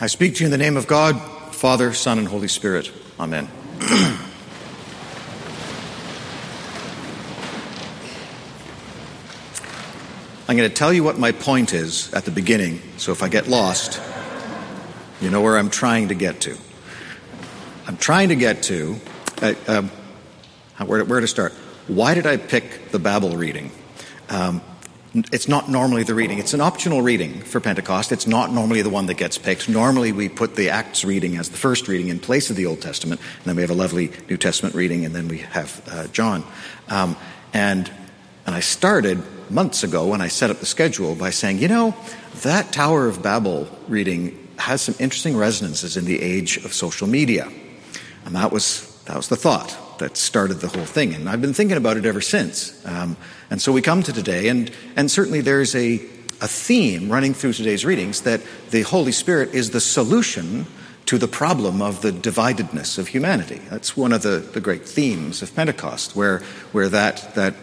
I speak to you in the name of God, Father, Son, and Holy Spirit. Amen. I'm going to tell you what my point is at the beginning, so if I get lost, you know where I'm trying to get to. I'm trying to get to, uh, um, where, where, to start? Why did I pick the Babel reading? Um, it's not normally the reading. It's an optional reading for Pentecost. It's not normally the one that gets picked. Normally, we put the Acts reading as the first reading in place of the Old Testament, and then we have a lovely New Testament reading, and then we have uh, John. Um, and and I started months ago when I set up the schedule by saying, you know, that Tower of Babel reading has some interesting resonances in the age of social media, and that was that was the thought that started the whole thing. And I've been thinking about it ever since. Um, and so we come to today, and, and certainly there's a, a theme running through today's readings that the Holy Spirit is the solution to the problem of the dividedness of humanity. That's one of the, the great themes of Pentecost, where, where that, that,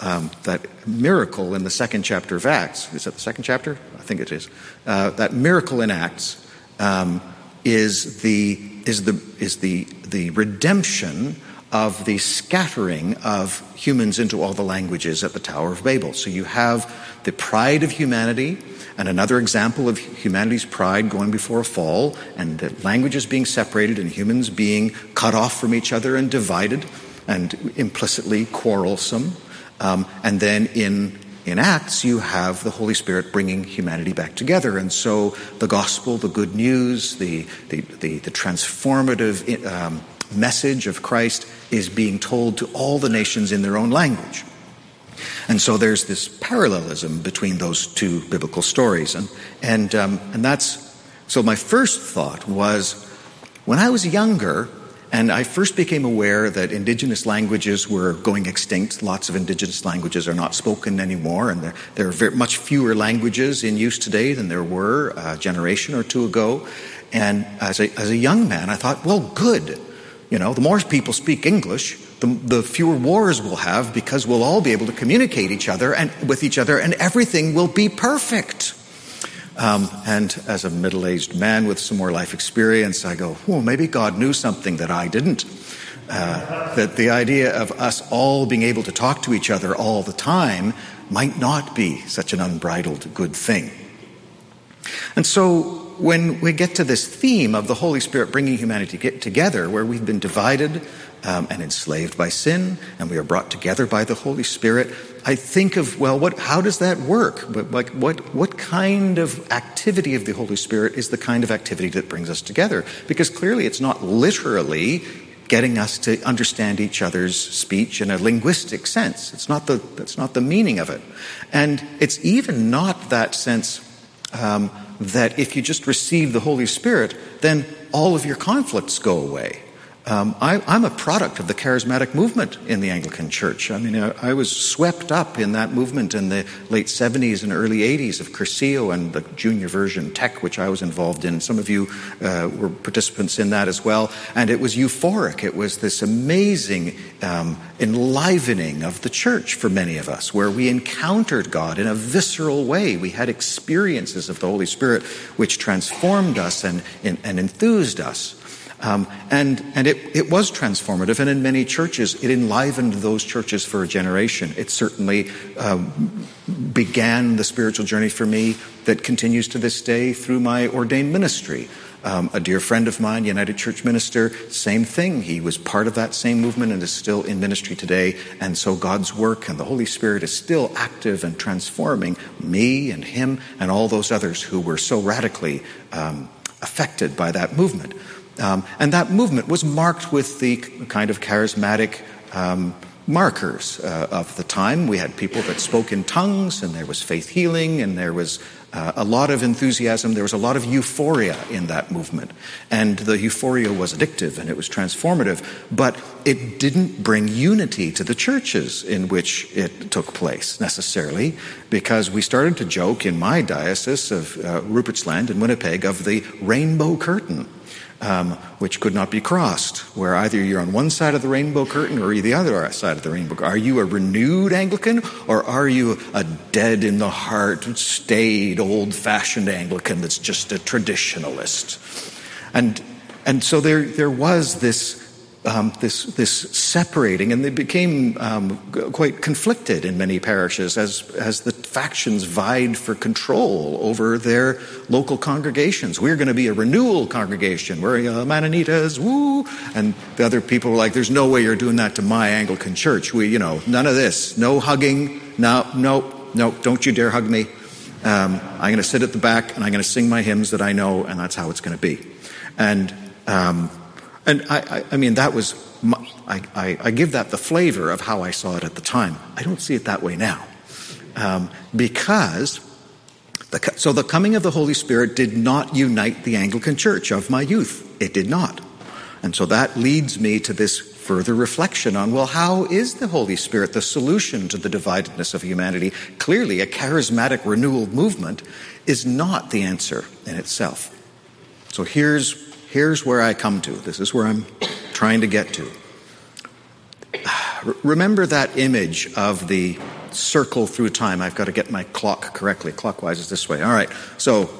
um, that miracle in the second chapter of Acts, is that the second chapter? I think it is. Uh, that miracle in Acts um, is, the, is, the, is the, the redemption of the scattering of humans into all the languages at the Tower of Babel. So you have the pride of humanity and another example of humanity's pride going before a fall and the languages being separated and humans being cut off from each other and divided and implicitly quarrelsome. Um, and then in in Acts, you have the Holy Spirit bringing humanity back together. And so the gospel, the good news, the, the, the, the transformative um, message of Christ is being told to all the nations in their own language. And so there's this parallelism between those two biblical stories. And, and, um, and that's so my first thought was when I was younger, and I first became aware that indigenous languages were going extinct. Lots of indigenous languages are not spoken anymore, and there, there are very, much fewer languages in use today than there were a generation or two ago. And as a, as a young man, I thought, well, good. You know, the more people speak English, the, the, fewer wars we'll have because we'll all be able to communicate each other and with each other, and everything will be perfect. Um, and as a middle-aged man with some more life experience, I go, "Well, maybe God knew something that I didn't." Uh, that the idea of us all being able to talk to each other all the time might not be such an unbridled good thing. And so when we get to this theme of the Holy Spirit bringing humanity together, where we've been divided um, and enslaved by sin, and we are brought together by the Holy Spirit, I think of well, what? How does that work? Like, what? What kind of activity of the Holy Spirit is the kind of activity that brings us together? Because clearly, it's not literally getting us to understand each other's speech in a linguistic sense. It's not the that's not the meaning of it, and it's even not that sense. Um, that if you just receive the Holy Spirit, then all of your conflicts go away. Um, I, am a product of the charismatic movement in the Anglican Church. I mean, I, I, was swept up in that movement in the late 70s and early 80s of Cursillo and the junior version TEC, which I was involved in. Some of you uh, were participants in that as well. And it was euphoric. It was this amazing um, enlivening of the church for many of us, where we encountered God in a visceral way. We had experiences of the Holy Spirit which transformed us and, and, and enthused us. Um, and and it, it was transformative, and in many churches, it enlivened those churches for a generation. It certainly um, began the spiritual journey for me that continues to this day through my ordained ministry. Um, a dear friend of mine, United Church minister, same thing. He was part of that same movement and is still in ministry today. And so God's work and the Holy Spirit is still active and transforming me and him and all those others who were so radically um, affected by that movement. Um, and that movement was marked with the kind of charismatic um, markers uh, of the time. We had people that spoke in tongues, and there was faith healing, and there was uh, a lot of enthusiasm. There was a lot of euphoria in that movement. And the euphoria was addictive and it was transformative, but it didn't bring unity to the churches in which it took place necessarily, because we started to joke in my diocese of uh, Rupert's Land in Winnipeg of the rainbow curtain um, which could not be crossed, where either you're on one side of the rainbow curtain or you're the other side of the rainbow. Are you a renewed Anglican or are you a dead in the heart, staid, old fashioned Anglican that's just a traditionalist? And, and so there, there was this um, this, this separating, and they became um, quite conflicted in many parishes as, as the factions vied for control over their local congregations. We're going to be a renewal congregation. We're uh, Maranatha, woo! And the other people were like, there's no way you're doing that to my Anglican church. We, you know, none of this. No hugging. No, no, no, don't you dare hug me. Um, I'm going to sit at the back and I'm going to sing my hymns that I know, and that's how it's going to be. And um, and I, I, I mean, that was, my, I, I, give that the flavor of how I saw it at the time. I don't see it that way now. Um, because, the, so the coming of the Holy Spirit did not unite the Anglican Church of my youth. It did not. And so that leads me to this further reflection on well, how is the Holy Spirit the solution to the dividedness of humanity? Clearly, a charismatic renewal movement is not the answer in itself. So here's here's where I come to. This is where I'm trying to get to. Remember that image of the circle through time. I've got to get my clock correctly. Clockwise is this way. All right. So,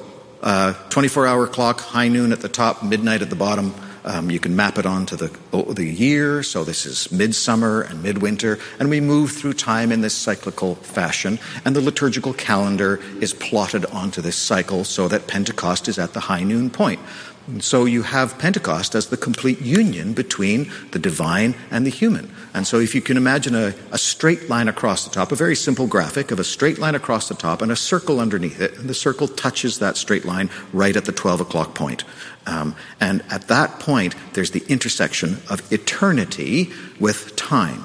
uh, 24 hour clock, high noon at the top, midnight at the bottom. Um, you can map it onto the, the year. So this is midsummer and midwinter. And we move through time in this cyclical fashion. And the liturgical calendar is plotted onto this cycle so that Pentecost is at the high noon point. And so you have Pentecost as the complete union between the divine and the human. And so if you can imagine a, a, straight line across the top, a very simple graphic of a straight line across the top and a circle underneath it, and the circle touches that straight line right at the 12 o'clock point. Um, and at that point, there's the intersection of eternity with time.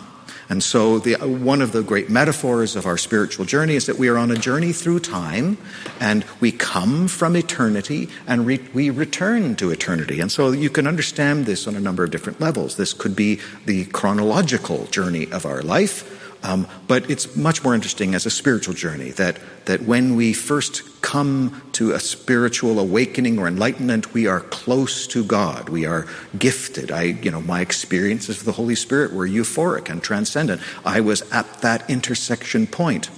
And so, the, one of the great metaphors of our spiritual journey is that we are on a journey through time, and we come from eternity and re, we return to eternity. And so, you can understand this on a number of different levels. This could be the chronological journey of our life. Um, but it's much more interesting as a spiritual journey that, that when we first come to a spiritual awakening or enlightenment, we are close to God. We are gifted. I, you know, my experiences of the Holy Spirit were euphoric and transcendent. I was at that intersection point.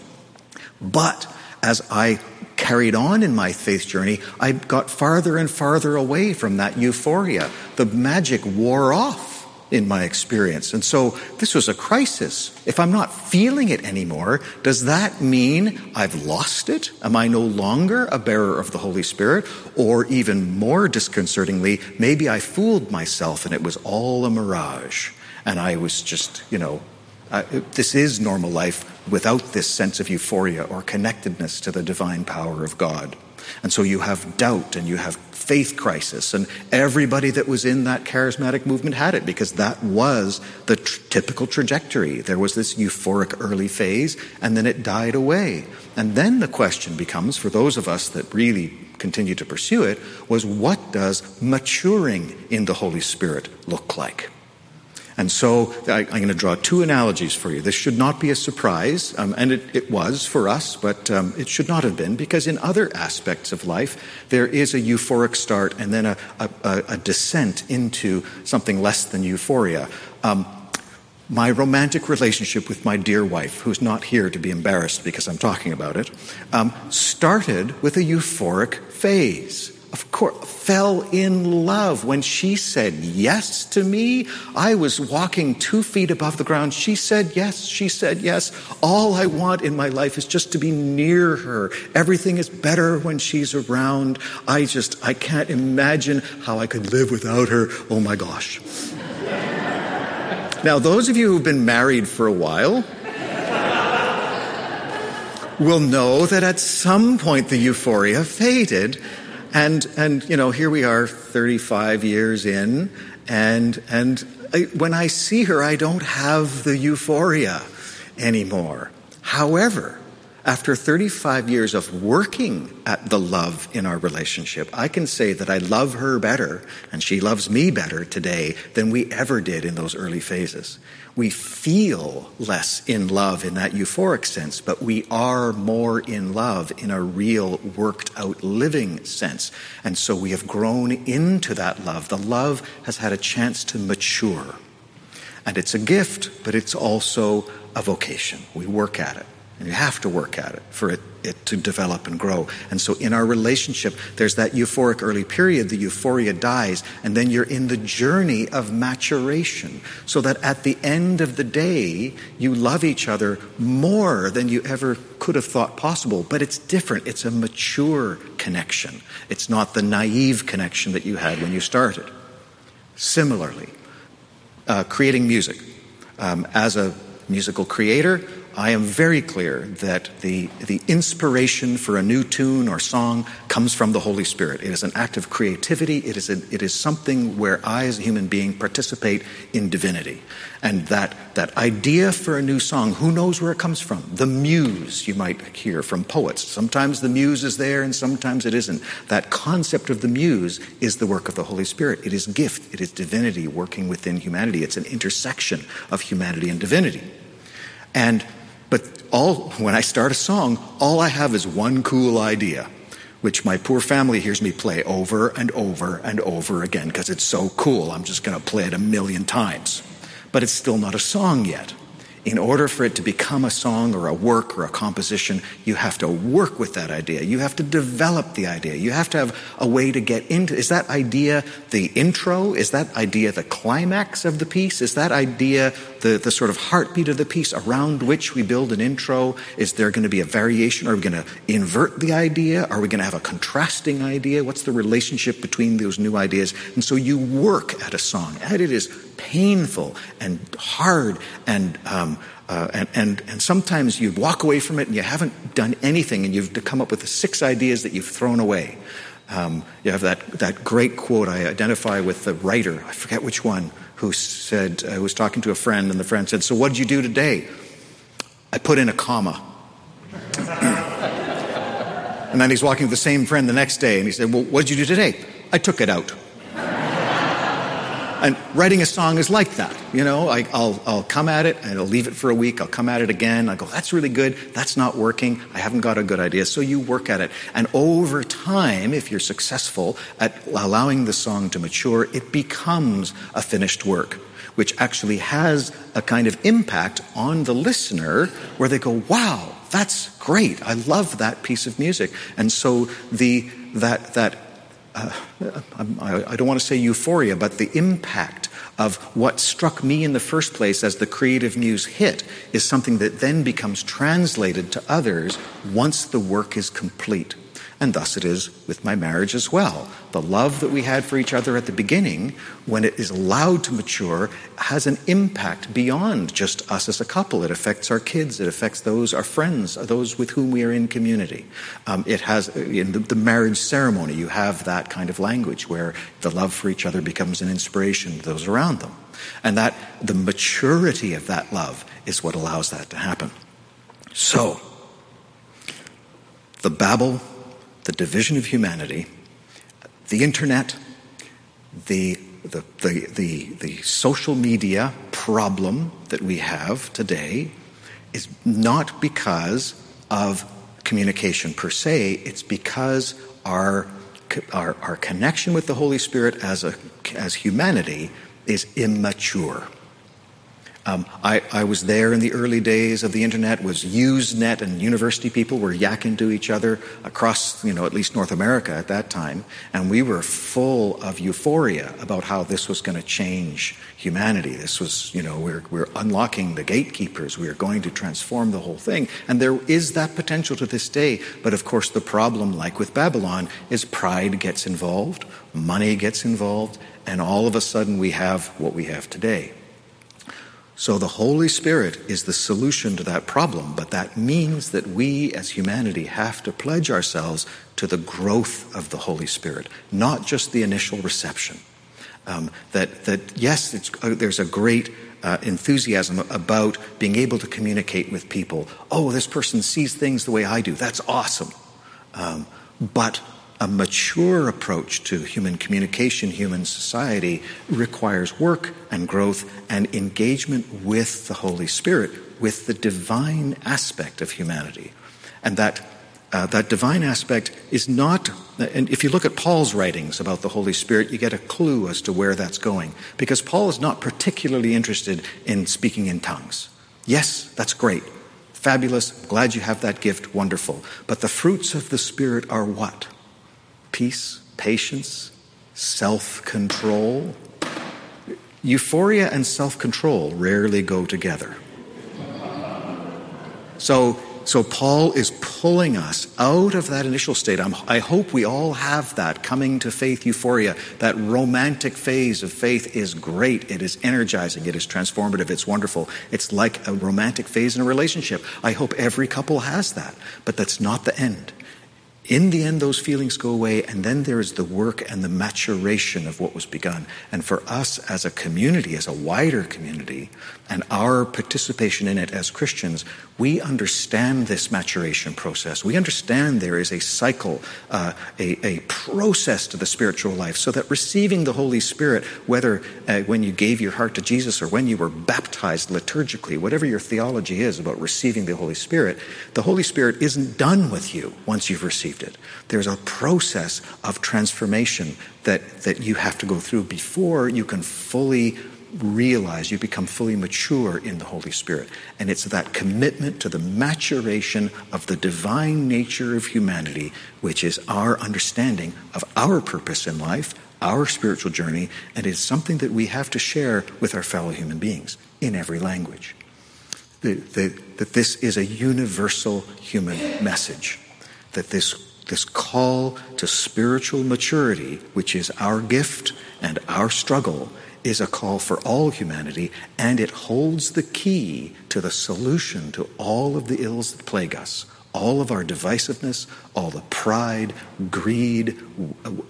But as I carried on in my faith journey, I got farther and farther away from that euphoria. The magic wore off in my experience. And so this was a crisis. If I'm not feeling it anymore, does that mean I've lost it? Am I no longer a bearer of the Holy Spirit? Or even more disconcertingly, maybe I fooled myself and it was all a mirage. And I was just, you know, uh, this is normal life without this sense of euphoria or connectedness to the divine power of God. And so you have doubt and you have faith crisis. And everybody that was in that charismatic movement had it because that was the tr- typical trajectory. There was this euphoric early phase and then it died away. And then the question becomes for those of us that really continue to pursue it was what does maturing in the Holy Spirit look like? And so I, am going to draw two analogies for you. This should not be a surprise, um, and it, it, was for us, but um, it should not have been, because in other aspects of life, there is a euphoric start and then a, a, a descent into something less than euphoria. Um, my romantic relationship with my dear wife, who's not here to be embarrassed because I'm talking about it, um, started with a euphoric phase of course, fell in love when she said yes to me. I was walking two feet above the ground. She said yes. She said yes. All I want in my life is just to be near her. Everything is better when she's around. I just, I can't imagine how I could live without her. Oh my gosh. now, those of you who've been married for a while, will know that at some point the euphoria faded and, and, you know, here we are 35 years in, and, and I, when I see her, I don't have the euphoria anymore. However, after 35 years of working at the love in our relationship, I can say that I love her better and she loves me better today than we ever did in those early phases. We feel less in love in that euphoric sense, but we are more in love in a real worked out living sense. And so we have grown into that love. The love has had a chance to mature. And it's a gift, but it's also a vocation. We work at it. And you have to work at it for it, it to develop and grow. And so in our relationship, there's that euphoric early period, the euphoria dies, and then you're in the journey of maturation. So that at the end of the day, you love each other more than you ever could have thought possible. But it's different. It's a mature connection. It's not the naive connection that you had when you started. Similarly, uh, creating music. Um, as a musical creator, I am very clear that the, the inspiration for a new tune or song comes from the Holy Spirit. It is an act of creativity. It is, a, it is something where I, as a human being, participate in divinity. And that, that idea for a new song, who knows where it comes from? The muse, you might hear from poets. Sometimes the muse is there and sometimes it isn't. That concept of the muse is the work of the Holy Spirit. It is gift. It is divinity working within humanity. It's an intersection of humanity and divinity. And but all when I start a song, all I have is one cool idea, which my poor family hears me play over and over and over again because it's so cool. I'm just going to play it a million times. But it's still not a song yet in order for it to become a song or a work or a composition, you have to work with that idea. You have to develop the idea. You have to have a way to get into. Is that idea the intro? Is that idea the climax of the piece? Is that idea the, the sort of heartbeat of the piece around which we build an intro? Is there going to be a variation? Are we going to invert the idea? Are we going to have a contrasting idea? What's the relationship between those new ideas? And so you work at a song, and it is painful and hard and um, uh, and, and, and sometimes you walk away from it and you haven't done anything and you've come up with the six ideas that you've thrown away. Um, you have that, that great quote I identify with the writer, I forget which one, who said, uh, who was talking to a friend, and the friend said, So what did you do today? I put in a comma. and then he's walking with the same friend the next day, and he said, Well, what did you do today? I took it out. And writing a song is like that. You know, I, will I'll come at it and I'll leave it for a week. I'll come at it again. I go, that's really good. That's not working. I haven't got a good idea. So you work at it. And over time, if you're successful at allowing the song to mature, it becomes a finished work, which actually has a kind of impact on the listener where they go, wow, that's great. I love that piece of music. And so the, that, that uh, I don't want to say euphoria, but the impact of what struck me in the first place as the creative muse hit is something that then becomes translated to others once the work is complete. And thus it is with my marriage as well. The love that we had for each other at the beginning, when it is allowed to mature, has an impact beyond just us as a couple. It affects our kids, it affects those, our friends, those with whom we are in community. Um, it has, in the, the marriage ceremony, you have that kind of language where the love for each other becomes an inspiration to those around them. And that, the maturity of that love is what allows that to happen. So, the Babel the division of humanity, the internet, the, the, the, the, the social media problem that we have today is not because of communication per se, it's because our, our, our connection with the Holy Spirit as, a, as humanity is immature. Um, I, I, was there in the early days of the internet, was Usenet and university people were yakking to each other across, you know, at least North America at that time. And we were full of euphoria about how this was going to change humanity. This was, you know, we're, we're unlocking the gatekeepers. We are going to transform the whole thing. And there is that potential to this day. But of course, the problem, like with Babylon, is pride gets involved, money gets involved, and all of a sudden we have what we have today. So the Holy Spirit is the solution to that problem, but that means that we as humanity have to pledge ourselves to the growth of the Holy Spirit, not just the initial reception. Um, that, that yes, uh, there's a great uh, enthusiasm about being able to communicate with people. Oh, this person sees things the way I do. That's awesome. Um, but a mature approach to human communication, human society, requires work and growth and engagement with the Holy Spirit, with the divine aspect of humanity. And that, uh, that divine aspect is not, and if you look at Paul's writings about the Holy Spirit, you get a clue as to where that's going. Because Paul is not particularly interested in speaking in tongues. Yes, that's great. Fabulous. Glad you have that gift. Wonderful. But the fruits of the Spirit are what? Peace, patience, self control. Euphoria and self control rarely go together. So, so Paul is pulling us out of that initial state. I'm, i hope we all have that coming to faith euphoria. That romantic phase of faith is great. It is energizing. It is transformative. It's wonderful. It's like a romantic phase in a relationship. I hope every couple has that. But that's not the end. In the end, those feelings go away, and then there is the work and the maturation of what was begun. And for us as a community, as a wider community, and our participation in it as Christians, we understand this maturation process. We understand there is a cycle, uh, a, a, process to the spiritual life, so that receiving the Holy Spirit, whether uh, when you gave your heart to Jesus or when you were baptized liturgically, whatever your theology is about receiving the Holy Spirit, the Holy Spirit isn't done with you once you've received it. There's a process of transformation that, that you have to go through before you can fully realize you become fully mature in the Holy Spirit. And it's that commitment to the maturation of the divine nature of humanity, which is our understanding of our purpose in life, our spiritual journey, and it's something that we have to share with our fellow human beings in every language. The, the, that this is a universal human message, that this this call to spiritual maturity, which is our gift and our struggle, is a call for all humanity, and it holds the key to the solution to all of the ills that plague us. All of our divisiveness, all the pride, greed,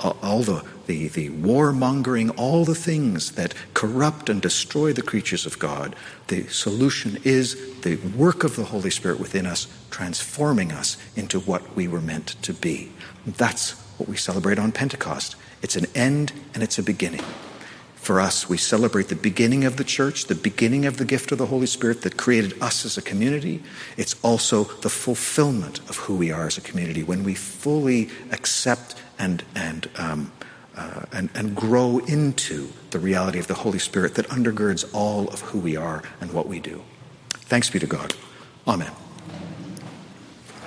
all the, the, the warmongering, all the things that corrupt and destroy the creatures of God, the solution is the work of the Holy Spirit within us, transforming us into what we were meant to be. That's what we celebrate on Pentecost. It's an end and it's a beginning. For us, we celebrate the beginning of the church, the beginning of the gift of the Holy Spirit that created us as a community. It's also the fulfillment of who we are as a community when we fully accept and, and, um, uh, and, and grow into the reality of the Holy Spirit that undergirds all of who we are and what we do. Thanks be to God. Amen.